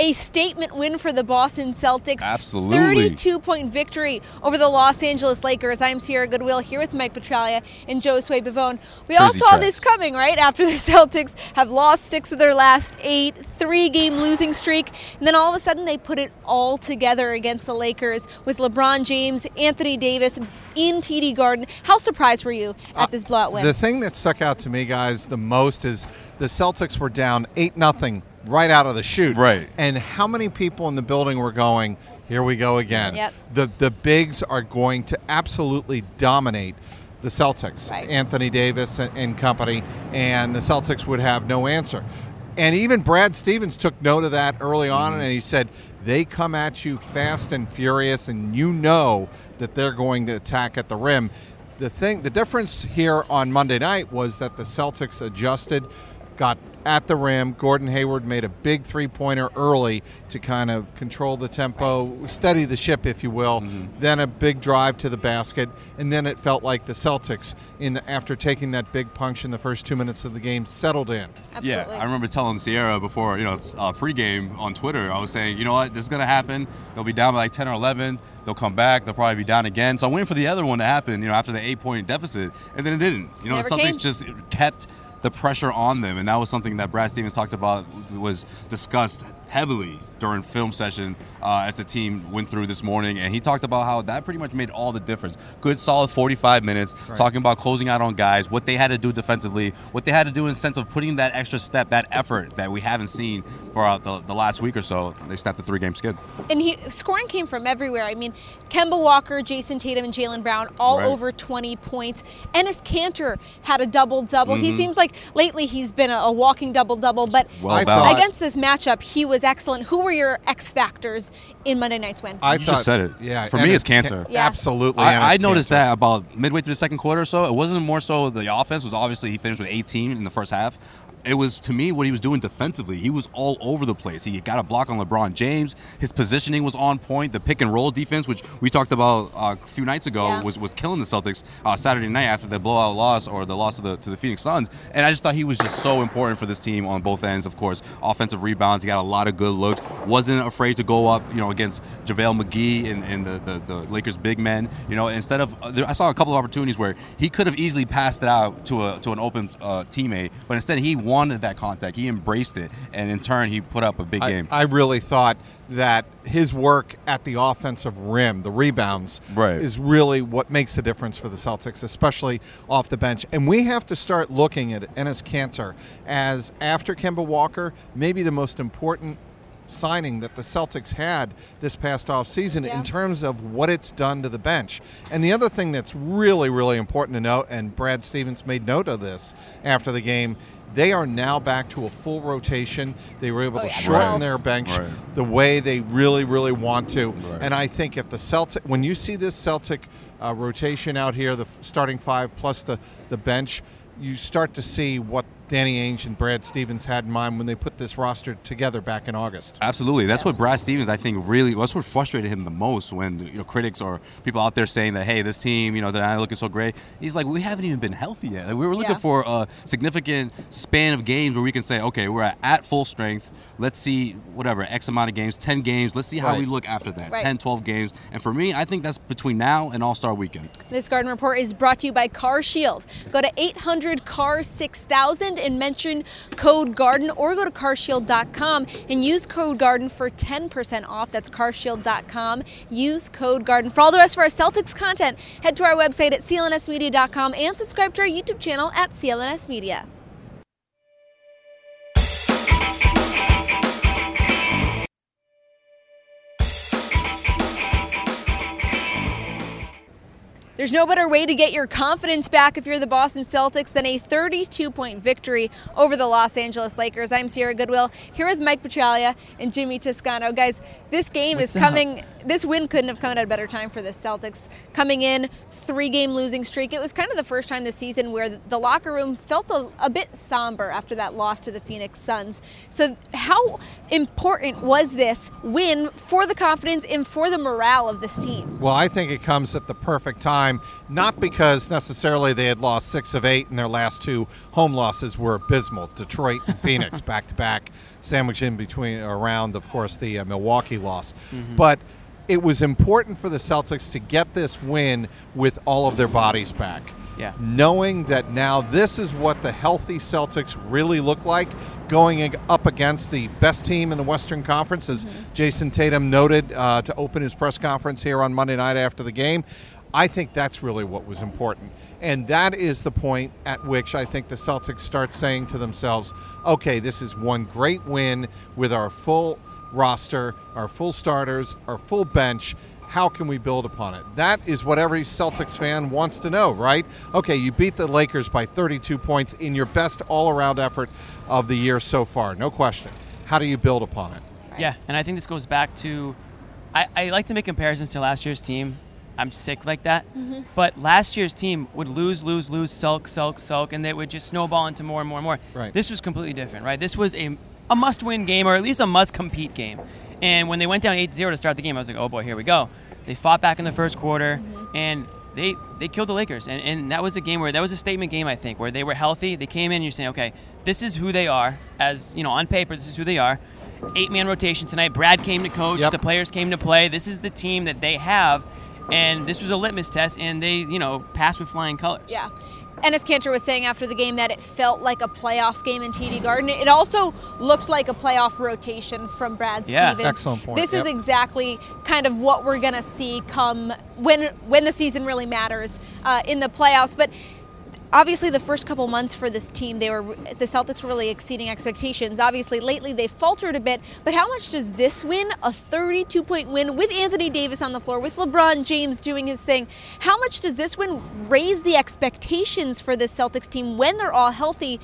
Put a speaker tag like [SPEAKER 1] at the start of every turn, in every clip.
[SPEAKER 1] a statement win for the Boston Celtics.
[SPEAKER 2] Absolutely.
[SPEAKER 1] 32 point victory over the Los Angeles Lakers. I'm Sierra Goodwill here with Mike Petraglia and Joe Josue Pavon. We all saw
[SPEAKER 2] checks.
[SPEAKER 1] this coming, right? After the Celtics have lost six of their last eight, three game losing streak, and then all of a sudden they put it all together against the Lakers with LeBron James, Anthony Davis in TD Garden. How surprised were you at uh, this blowout win?
[SPEAKER 3] The thing that stuck out to me, guys, the most is the Celtics were down 8 nothing right out of the chute.
[SPEAKER 2] Right.
[SPEAKER 3] And how many people in the building were going, here we go again.
[SPEAKER 1] Yep.
[SPEAKER 3] The the bigs are going to absolutely dominate the Celtics.
[SPEAKER 1] Right.
[SPEAKER 3] Anthony Davis and, and company and the Celtics would have no answer. And even Brad Stevens took note of that early on and he said they come at you fast and furious and you know that they're going to attack at the rim the thing the difference here on Monday night was that the Celtics adjusted, got at the rim. Gordon Hayward made a big three pointer early to kind of control the tempo, steady the ship, if you will. Then a big drive to the basket, and then it felt like the Celtics, in the, after taking that big punch in the first two minutes of the game, settled in.
[SPEAKER 1] Absolutely.
[SPEAKER 2] Yeah, I remember telling Sierra before, you know, uh, pregame on Twitter, I was saying, you know what, this is going to happen. They'll be down by like 10 or 11. They'll come back. They'll probably be down again. So I'm waiting for the other one to happen, you know, after the eight point deficit. And then it didn't. You know,
[SPEAKER 1] Never
[SPEAKER 2] the Celtics
[SPEAKER 1] came.
[SPEAKER 2] just kept the pressure on them. And that was something that Brad Stevens talked about, was discussed heavily during film session uh, as the team went through this morning. And he talked about how that pretty much made all the difference. Good, solid 45 minutes, talking about closing out on guys, what they had to do defensively, what they had to do in the sense of putting that extra step, that effort that we haven't seen for uh, the, the last week or so. They snapped the three game skid.
[SPEAKER 1] and he scoring came from everywhere. I mean, Kemba Walker, Jayson Tatum, and Jaylen Brown all
[SPEAKER 2] Right.
[SPEAKER 1] over 20 points. Enes Kanter had a double double.
[SPEAKER 2] Mm-hmm.
[SPEAKER 1] He seems like lately he's been a, a walking double double, but
[SPEAKER 2] Well
[SPEAKER 3] I
[SPEAKER 2] balanced.
[SPEAKER 3] thought-
[SPEAKER 1] against this matchup, he was excellent. Who were your X factors in Monday night's win?
[SPEAKER 3] I
[SPEAKER 2] You just said it.
[SPEAKER 3] Yeah,
[SPEAKER 2] For me,
[SPEAKER 3] Enes
[SPEAKER 2] it's Kanter.
[SPEAKER 1] Yeah.
[SPEAKER 3] Absolutely.
[SPEAKER 2] I, I noticed
[SPEAKER 3] Kanter.
[SPEAKER 2] that about midway through the second quarter or so. It wasn't more so the offense was obviously he finished with 18 in the first half. It was to me what he was doing defensively. He was all over the place. He got a block on LeBron James. His positioning was on point. The pick and roll defense, which we talked about uh, a few nights ago,
[SPEAKER 1] Yeah.
[SPEAKER 2] was, was killing the Celtics uh, Saturday night after the blowout loss or the loss to the to the Phoenix Suns. And I just thought he was just so important for this team on both ends. Of course, offensive rebounds. He got a lot of good looks. Wasn't afraid to go up, you know, against JaVale McGee and, and the, the, the Lakers big men. You know, instead of uh, there, I saw a couple of opportunities where he could have easily passed it out to a to an open uh, teammate, but instead he wanted that contact. He embraced it, and in turn he put up a big
[SPEAKER 3] I,
[SPEAKER 2] game.
[SPEAKER 3] I really thought that his work at the offensive rim, the rebounds,
[SPEAKER 2] Right.
[SPEAKER 3] is really what makes the difference for the Celtics, especially off the bench. And we have to start looking at Enes Kanter as, after Kemba Walker, maybe the most important signing that the Celtics had this past offseason
[SPEAKER 1] Yeah.
[SPEAKER 3] in terms of what it's done to the bench. And the other thing that's really, really important to note, and Brad Stevens made note of this after the game, they are now back to a full rotation. They were able
[SPEAKER 1] Oh,
[SPEAKER 3] to
[SPEAKER 1] yeah,
[SPEAKER 3] shorten
[SPEAKER 1] twelve.
[SPEAKER 3] their bench
[SPEAKER 2] Right.
[SPEAKER 3] the way they really, really want to.
[SPEAKER 2] Right.
[SPEAKER 3] And I think if the Celtic, when you see this Celtic uh, rotation out here, the starting five plus the, the bench, you start to see what Danny Ainge and Brad Stevens had in mind when they put this roster together back in August.
[SPEAKER 2] Absolutely, that's what Brad Stevens I think really that's what frustrated him the most when you know critics or people out there saying that hey this team you know they're not looking so great. He's like we haven't even been healthy yet. Like, we were looking
[SPEAKER 1] Yeah.
[SPEAKER 2] for a significant span of games where we can say okay we're at, at full strength. Let's see whatever x amount of games, 10 games. Let's see how
[SPEAKER 3] Right.
[SPEAKER 2] we look after that,
[SPEAKER 1] Right.
[SPEAKER 2] 10, 12 games. And for me, I think that's between now and All Star Weekend.
[SPEAKER 1] This Garden Report is brought to you by Car Shield. Go to 800 CAR 6000 and mention code GARDEN or go to carshield.com and use code GARDEN for 10% off. That's carshield.com. Use code GARDEN. For all the rest of our Celtics content, head to our website at clnsmedia.com and subscribe to our YouTube channel at CLNS Media. There's no better way to get your confidence back if you're the Boston Celtics than a 32 point victory over the Los Angeles Lakers. I'm Sierra Goodwill here with Mike Petraglia and Jimmy Toscano. Guys, this game is
[SPEAKER 4] coming. up?
[SPEAKER 1] Coming this win couldn't have come at a better time for the Celtics. Coming in three game losing streak, it was kind of the first time this season where the locker room felt a, a bit somber after that loss to the Phoenix Suns. So, how important was this win for the confidence and for the morale of this team?
[SPEAKER 3] Well, I think it comes at the perfect time, not because necessarily they had lost six of eight and their last two home losses were abysmal Detroit and Phoenix back to back, sandwiched in between around, of course, the uh, Milwaukee loss. Mm-hmm. But it was important for the Celtics to get this win with all of their bodies back.
[SPEAKER 4] Yeah.
[SPEAKER 3] Knowing that now this is what the healthy Celtics really look like going up against the best team in the Western Conference, as mm-hmm. Jayson Tatum noted uh, to open his press conference here on Monday night after the game. I think that's really what was important. And that is the point at which I think the Celtics start saying to themselves, okay, this is one great win with our full roster, our full starters, our full bench. How can we build upon it? That is what every Celtics fan wants to know, right? Okay, you beat the Lakers by 32 points in your best all around effort of the year so far, no question. How do you build upon it?
[SPEAKER 4] Yeah, and I think this goes back to I, I like to make comparisons to last year's team. I'm sick like that. Mm-hmm. But last year's team would lose, lose, lose, sulk, sulk, sulk, and they would just snowball into more and more and more.
[SPEAKER 3] Right.
[SPEAKER 4] This was completely different, right? This was a a must win game or at least a must compete game. And when they went down 8 0 to start the game, I was like, oh boy, here we go. They fought back in the first quarter mm-hmm. and they, they killed the Lakers. And, and that was a game where that was a statement game, I think, where they were healthy. They came in and you're saying, okay, this is who they are. As, you know, on paper, this is who they are. Eight man rotation tonight. Brad came to coach, yep. the players came to play. This is the team that they have. And this was a litmus test, and they, you know, passed with flying colors.
[SPEAKER 1] Yeah. Enes Kanter was saying after the game that it felt like a playoff game in TD Garden. It also looked like a playoff rotation from Brad
[SPEAKER 4] yeah,
[SPEAKER 1] Stevens.
[SPEAKER 3] Excellent point.
[SPEAKER 1] This
[SPEAKER 3] yep.
[SPEAKER 1] is exactly kind of what we're going to see come when when the season really matters uh, in the playoffs. But obviously the first couple months for this team they were the celtics were really exceeding expectations obviously lately they faltered a bit but how much does this win a 32 point win with anthony davis on the floor with lebron james doing his thing how much does this win raise the expectations for this celtics team when they're all healthy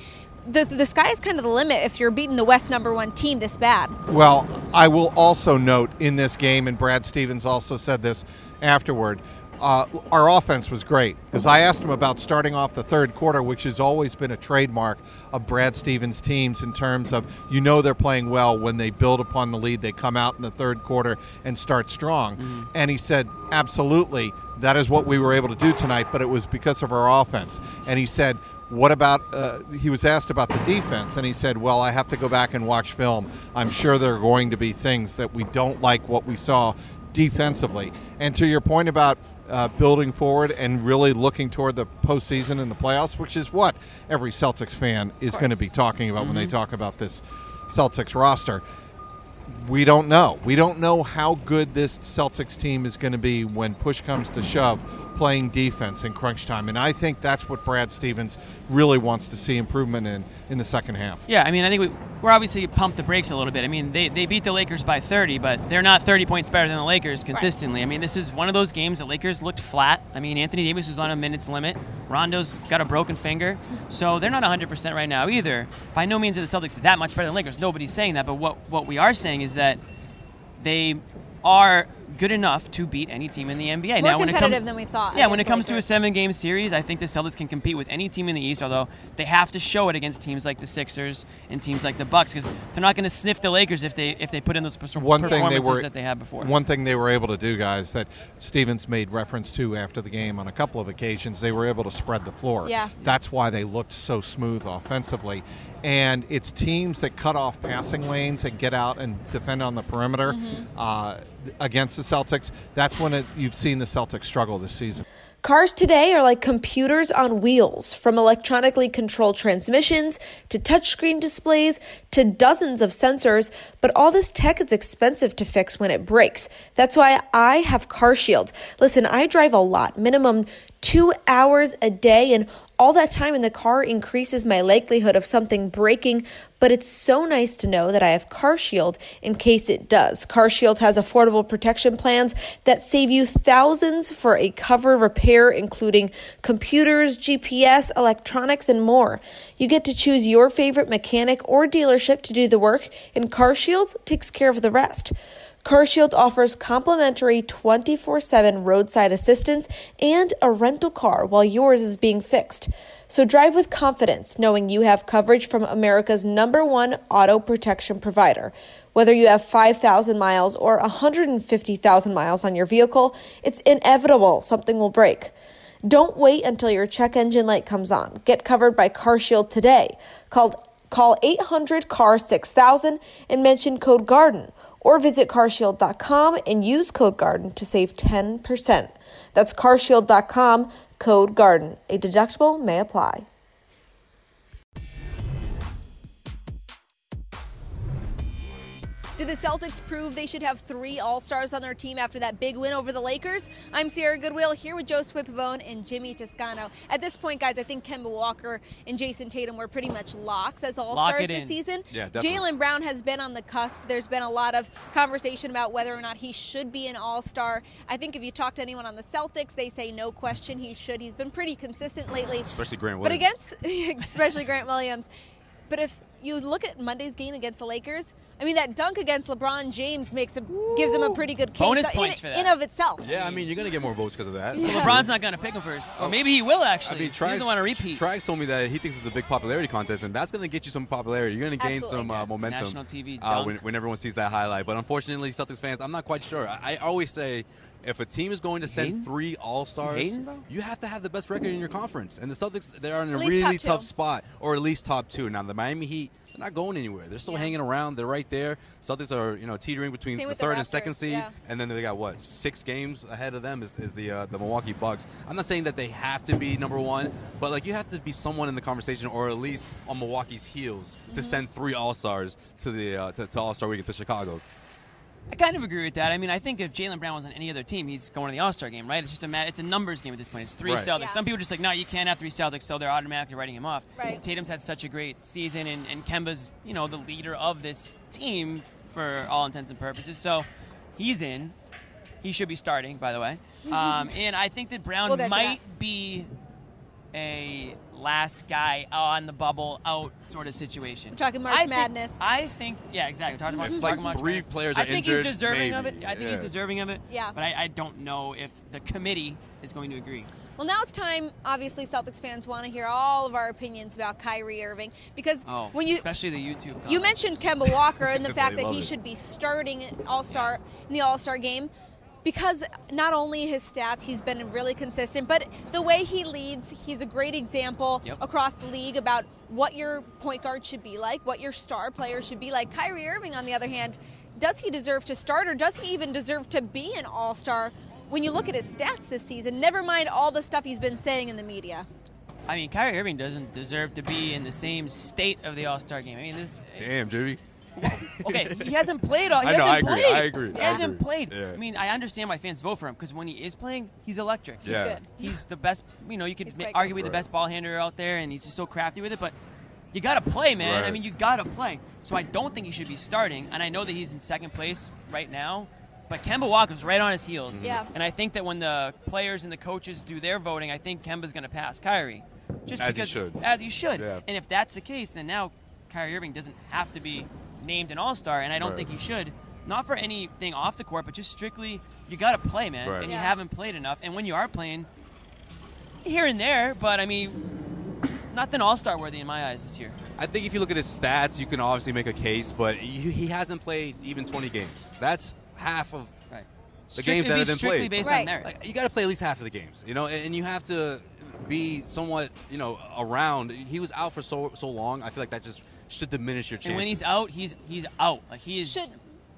[SPEAKER 1] the, the sky is kind of the limit if you're beating the West number one team this bad.
[SPEAKER 3] Well, I will also note in this game, and Brad Stevens also said this afterward, uh, our offense was great because I asked him about starting off the third quarter, which has always been a trademark of Brad Stevens' teams in terms of you know they're playing well when they build upon the lead, they come out in the third quarter and start strong. Mm-hmm. And he said, absolutely, that is what we were able to do tonight, but it was because of our offense. And he said, what about uh, he was asked about the defense and he said well i have to go back and watch film i'm sure there are going to be things that we don't like what we saw defensively and to your point about uh, building forward and really looking toward the postseason and the playoffs, which is what every Celtics fan is going to be talking about mm-hmm. when they mm-hmm. talk about this Celtics roster. We don't know. We don't know how good this Celtics team is going to be when push comes to shove playing defense in crunch time. And I think that's what Brad Stevens really wants to see improvement in in the second half.
[SPEAKER 4] Yeah, I mean, I think we, we're obviously pumped the brakes a little bit. I mean, they, they beat the Lakers by 30, but they're not 30 points better than the Lakers consistently. Right. I mean, this is one of those games the Lakers looked flat. I mean, Anthony Davis was on a minutes limit. Rondo's got a broken finger. So they're not 100% right now either. By no means are the Celtics that much better than the Lakers. Nobody's saying that. But what, what we are saying is that they are good enough to beat any team in the NBA.
[SPEAKER 1] More
[SPEAKER 4] now,
[SPEAKER 1] when competitive it com- than we thought.
[SPEAKER 4] Yeah, when it comes Lakers. to a seven-game series, I think the Celtics can compete with any team in the East. Although they have to show it against teams like the Sixers and teams like the Bucks, because they're not going to sniff the Lakers if they if they put in those one performances thing they were, that they had before.
[SPEAKER 3] One thing they were able to do, guys, that Stevens made reference to after the game on a couple of occasions, they were able to spread the floor.
[SPEAKER 1] Yeah.
[SPEAKER 3] That's why they looked so smooth offensively and it's teams that cut off passing lanes and get out and defend on the perimeter mm-hmm. uh, against the Celtics. That's when it, you've seen the Celtics struggle this season.
[SPEAKER 1] Cars today are like computers on wheels, from electronically controlled transmissions to touchscreen displays to dozens of sensors, but all this tech is expensive to fix when it breaks. That's why I have Car CarShield. Listen, I drive a lot, minimum two hours a day, and all that time in the car increases my likelihood of something breaking, but it's so nice to know that I have CarShield in case it does. CarShield has affordable protection plans that save you thousands for a cover repair, including computers, GPS, electronics, and more. You get to choose your favorite mechanic or dealership to do the work, and CarShield takes care of the rest.
[SPEAKER 5] CarShield offers complimentary 24 7 roadside assistance and a rental car while yours is being fixed. So drive with confidence, knowing you have coverage from America's number one auto protection provider. Whether you have 5,000 miles or 150,000 miles on your vehicle, it's inevitable something will break. Don't wait until your check engine light comes on. Get covered by CarShield today. Call, call 800 CAR 6000 and mention code GARDEN or visit carshield.com and use code GARDEN to save 10%. That's carshield.com, code GARDEN. A deductible may apply.
[SPEAKER 1] Do the Celtics prove they should have three All Stars on their team after that big win over the Lakers? I'm Sierra Goodwill here with Josue Pavon and Jimmy Toscano. At this point, guys, I think Kemba Walker and Jayson Tatum were pretty much locks as All
[SPEAKER 4] Lock
[SPEAKER 1] Stars
[SPEAKER 4] it
[SPEAKER 1] this
[SPEAKER 4] in.
[SPEAKER 1] season.
[SPEAKER 2] Yeah, definitely.
[SPEAKER 1] Jaylen Brown has been on the cusp. There's been a lot of conversation about whether or not he should be an All Star. I think if you talk to anyone on the Celtics, they say no question he should. He's been pretty consistent lately.
[SPEAKER 2] Especially Grant
[SPEAKER 1] But against, especially Grant Williams. But if you look at Monday's game against the Lakers, I mean that dunk against LeBron James makes him gives him a pretty good case
[SPEAKER 4] Bonus
[SPEAKER 1] in,
[SPEAKER 4] points for that.
[SPEAKER 1] in of itself.
[SPEAKER 2] Yeah, I mean, you're gonna get more votes because of that.
[SPEAKER 4] LeBron's not going to pick him first, or maybe he will
[SPEAKER 2] I
[SPEAKER 4] actually.
[SPEAKER 2] mean,
[SPEAKER 4] he doesn't want to repeat.
[SPEAKER 2] Trax told me that he thinks it's a big popularity contest, and that's going to get you some popularity. You're going to gain
[SPEAKER 1] Absolutely.
[SPEAKER 2] some uh, momentum.
[SPEAKER 4] National TV
[SPEAKER 2] uh, when,
[SPEAKER 4] dunk.
[SPEAKER 2] when everyone sees that highlight. But unfortunately, Celtics fans, I'm not quite sure. I, I always say. If a team is going to send
[SPEAKER 4] hating?
[SPEAKER 2] three All Stars, you have to have the best record in your conference. And the Celtics, they're in a
[SPEAKER 1] At least top
[SPEAKER 2] really
[SPEAKER 1] two.
[SPEAKER 2] tough spot, or at least top two. Now the Miami Heat, they're not going anywhere. They're still
[SPEAKER 1] Yeah.
[SPEAKER 2] hanging around. They're right there. Celtics are, you know, teetering between
[SPEAKER 1] Same
[SPEAKER 2] the
[SPEAKER 1] with the
[SPEAKER 2] third and second seed,
[SPEAKER 1] yeah.
[SPEAKER 2] and then they got what six games ahead of them is, is the uh, the Milwaukee Bucks. I'm not saying that they have to be number one, but like you have to be someone in the conversation, or at least on Milwaukee's heels
[SPEAKER 1] Mm-hmm.
[SPEAKER 2] to send three All Stars to the uh, to, to All Star Weekend to Chicago.
[SPEAKER 4] I kind of agree with that. I mean, I think if Jaylen Brown was on any other team, he's going to the All Star game, right? It's just a ma- it's a numbers game at this point. It's three
[SPEAKER 2] Right.
[SPEAKER 4] Celtics.
[SPEAKER 1] Yeah.
[SPEAKER 4] Some people are just like, no, you can't have three Celtics, so they're automatically writing him off.
[SPEAKER 1] Right.
[SPEAKER 4] Tatum's had such a great season, and, and Kemba's you know the leader of this team for all intents and purposes. So he's in. He should be starting, by the way. Um, and I think that Brown
[SPEAKER 1] We'll get to
[SPEAKER 4] might be a last guy on the bubble out sort of situation.
[SPEAKER 1] We're talking March
[SPEAKER 4] I think-
[SPEAKER 1] Madness.
[SPEAKER 4] I think, yeah, exactly. We're talking, about,
[SPEAKER 2] If, like,
[SPEAKER 4] March
[SPEAKER 2] three
[SPEAKER 4] Madness.
[SPEAKER 2] players
[SPEAKER 4] I think
[SPEAKER 2] injured,
[SPEAKER 4] he's deserving of it. I think he's deserving of it.
[SPEAKER 1] Yeah.
[SPEAKER 4] But I, I don't know if the committee is going to agree.
[SPEAKER 1] Well, now it's time. Obviously, Celtics fans want to hear all of our opinions about Kyrie Irving because
[SPEAKER 4] Oh,
[SPEAKER 1] when you
[SPEAKER 4] especially the YouTube.
[SPEAKER 1] You mentioned Kemba Walker and the fact that he
[SPEAKER 2] it.
[SPEAKER 1] should be starting All Star in the All Star game because not only his stats, he's been really consistent, but the way he leads, he's a great example
[SPEAKER 4] Yep.
[SPEAKER 1] across the league about what your point guard should be like, what your star player should be like. Kyrie Irving, on the other hand, does he deserve to start or does he even deserve to be an All Star? When you look at his stats this season, never mind all the stuff he's been saying in the media.
[SPEAKER 4] I mean, Kyrie Irving doesn't deserve to be in the same state of the All Star game. I mean, this.
[SPEAKER 2] Damn, Jimmy.
[SPEAKER 4] Okay, he hasn't played. All, he
[SPEAKER 2] I know,
[SPEAKER 4] hasn't
[SPEAKER 2] I agree,
[SPEAKER 4] played.
[SPEAKER 2] I agree,
[SPEAKER 4] He
[SPEAKER 2] I
[SPEAKER 4] hasn't
[SPEAKER 2] agree.
[SPEAKER 4] played.
[SPEAKER 2] Yeah.
[SPEAKER 4] I mean, I understand why fans vote for him because when he is playing, he's electric.
[SPEAKER 2] Yeah.
[SPEAKER 1] good.
[SPEAKER 4] He's the best. You know, you could ma-
[SPEAKER 1] quite
[SPEAKER 4] argue
[SPEAKER 1] good.
[SPEAKER 4] with the best ball handler out there, and he's just so crafty with it. But you got to play, man. I mean, you got to play. So I don't think he should be starting. And I know that he's in second place right now. But Kemba Walker's right on his heels. Mm-hmm.
[SPEAKER 1] Yeah.
[SPEAKER 4] And I think that when the players and the coaches do their voting, I think Kemba's going to pass Kyrie. Just
[SPEAKER 2] As he should.
[SPEAKER 4] As he should.
[SPEAKER 2] Yeah.
[SPEAKER 4] And if that's the case, then now Kyrie Irving doesn't have to be named an All Star, and I don't
[SPEAKER 2] Right.
[SPEAKER 4] think he should. Not for anything off the court, but just strictly, you got to play, man,
[SPEAKER 2] Right.
[SPEAKER 4] and you haven't played enough. And when you are playing, here and there, but I mean, nothing All Star worthy in my eyes this year.
[SPEAKER 2] I think if you look at his stats, you can obviously make a case, but he, he hasn't played even 20 games. That's half of
[SPEAKER 4] Right.
[SPEAKER 2] the games that have been
[SPEAKER 4] strictly
[SPEAKER 2] played.
[SPEAKER 4] based
[SPEAKER 1] Right.
[SPEAKER 4] on merit.
[SPEAKER 2] Like, you got to play at least half of the games, you know, and, and you have to be somewhat, you know, around. He was out for so so long. I feel like that just should diminish your chances.
[SPEAKER 4] and when he's out, he's he's out. Like he is
[SPEAKER 1] Should-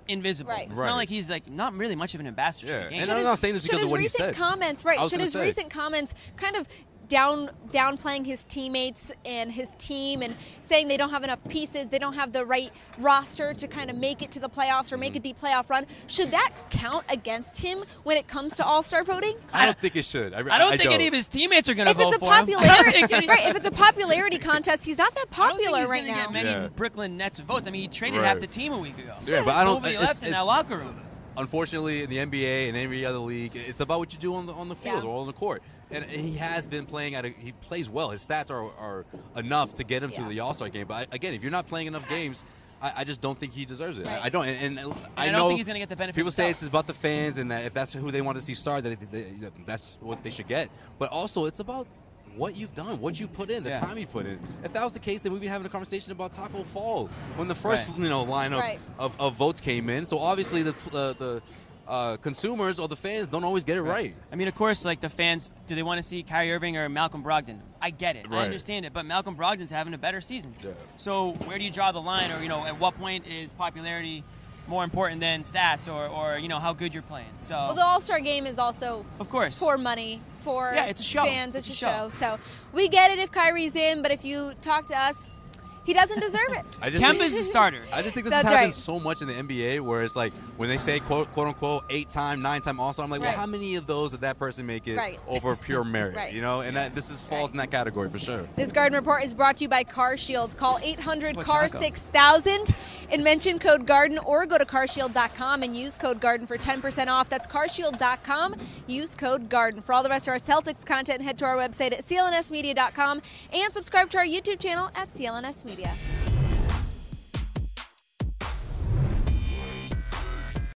[SPEAKER 4] invisible.
[SPEAKER 1] Right.
[SPEAKER 4] It's
[SPEAKER 2] Right.
[SPEAKER 4] not like he's like not really much of an ambassador.
[SPEAKER 2] Yeah.
[SPEAKER 4] for the game.
[SPEAKER 2] And
[SPEAKER 1] Should
[SPEAKER 2] I'm
[SPEAKER 1] his-
[SPEAKER 2] not saying this because of
[SPEAKER 1] his
[SPEAKER 2] what he
[SPEAKER 1] recent
[SPEAKER 2] said.
[SPEAKER 1] comments, right? Should his
[SPEAKER 2] say.
[SPEAKER 1] recent comments kind of down downplaying his teammates and his team and saying they don't have enough pieces, they don't have the right roster to kind of make it to the playoffs or make
[SPEAKER 2] Mm-hmm.
[SPEAKER 1] a deep playoff run. Should that count against him when it comes to All Star voting?
[SPEAKER 2] I don't think it should. I,
[SPEAKER 4] I don't think any of his teammates are going to vote
[SPEAKER 1] it's a
[SPEAKER 4] for him. I don't
[SPEAKER 1] popularity,
[SPEAKER 4] think
[SPEAKER 1] right? If it's a popularity contest, he's not that
[SPEAKER 4] I don't think
[SPEAKER 1] popular
[SPEAKER 4] he's
[SPEAKER 1] right
[SPEAKER 4] gonna
[SPEAKER 1] now.
[SPEAKER 4] get many
[SPEAKER 2] Yeah.
[SPEAKER 4] Brooklyn Nets votes. I mean, he traded
[SPEAKER 2] Right.
[SPEAKER 4] half the team a week ago.
[SPEAKER 2] Yeah, but I don't.
[SPEAKER 4] Nobody
[SPEAKER 2] it's-
[SPEAKER 4] left in that locker room.
[SPEAKER 2] Unfortunately, in the NBA and every other league, it's about what you do on the on the field
[SPEAKER 1] Yeah.
[SPEAKER 2] or on the court. And he has been playing at a. He plays well. His stats are, are enough to get him to the All Star game. But again, if you're not playing enough games, I, I just don't think he deserves it.
[SPEAKER 1] Right.
[SPEAKER 2] I, I don't, and, and I,
[SPEAKER 4] I don't
[SPEAKER 2] know
[SPEAKER 4] think he's gonna get the benefit
[SPEAKER 2] People say it's about the fans, and that if that's who they want to see star, that they, they, that's what they should get. But also, it's about what you've done, what you've put in, the
[SPEAKER 4] Yeah.
[SPEAKER 2] time you put in. If that was the case, then we'd be having a conversation about Taco Fall when the first
[SPEAKER 4] Right.
[SPEAKER 2] you know lineup
[SPEAKER 1] Right.
[SPEAKER 2] of, of votes came in. So obviously the uh, the uh, consumers or the fans don't always get it right.
[SPEAKER 4] I mean, of course, like the fans, do they want to see Kyrie Irving or Malcolm Brogdon? I get it. I understand it. But Malcolm Brogdon's having a better season.
[SPEAKER 2] Yeah.
[SPEAKER 4] So where do you draw the line, or you know, at what point is popularity more important than stats, or or you know how good you're playing? So
[SPEAKER 1] Well, the All Star game is also
[SPEAKER 4] of course
[SPEAKER 1] for money for
[SPEAKER 4] Yeah, it's a show.
[SPEAKER 1] fans. It's,
[SPEAKER 4] It's
[SPEAKER 1] a
[SPEAKER 4] a
[SPEAKER 1] show.
[SPEAKER 4] show.
[SPEAKER 1] So we get it if Kyrie's in, but if you talk to us, he doesn't deserve it.
[SPEAKER 2] I just
[SPEAKER 4] Kemba's the starter.
[SPEAKER 2] I just think this
[SPEAKER 1] That's
[SPEAKER 2] has happened
[SPEAKER 1] right.
[SPEAKER 2] so much in the NBA where it's like when they say quote quote unquote eight time, nine time All Star, I'm like,
[SPEAKER 1] Right.
[SPEAKER 2] well, how many of those did that person make it
[SPEAKER 1] Right.
[SPEAKER 2] over pure merit?
[SPEAKER 1] Right.
[SPEAKER 2] You know, and that, this is falls in that category for sure.
[SPEAKER 1] This Garden Report is brought to you by Car Shield. Call 800 Car 6000 and mention code GARDEN or go to carshield.com and use code GARDEN for 10% off. That's carshield.com. Use code GARDEN. For all the rest of our Celtics content, head to our website at clnsmedia.com and subscribe to our YouTube channel at CLNS Media.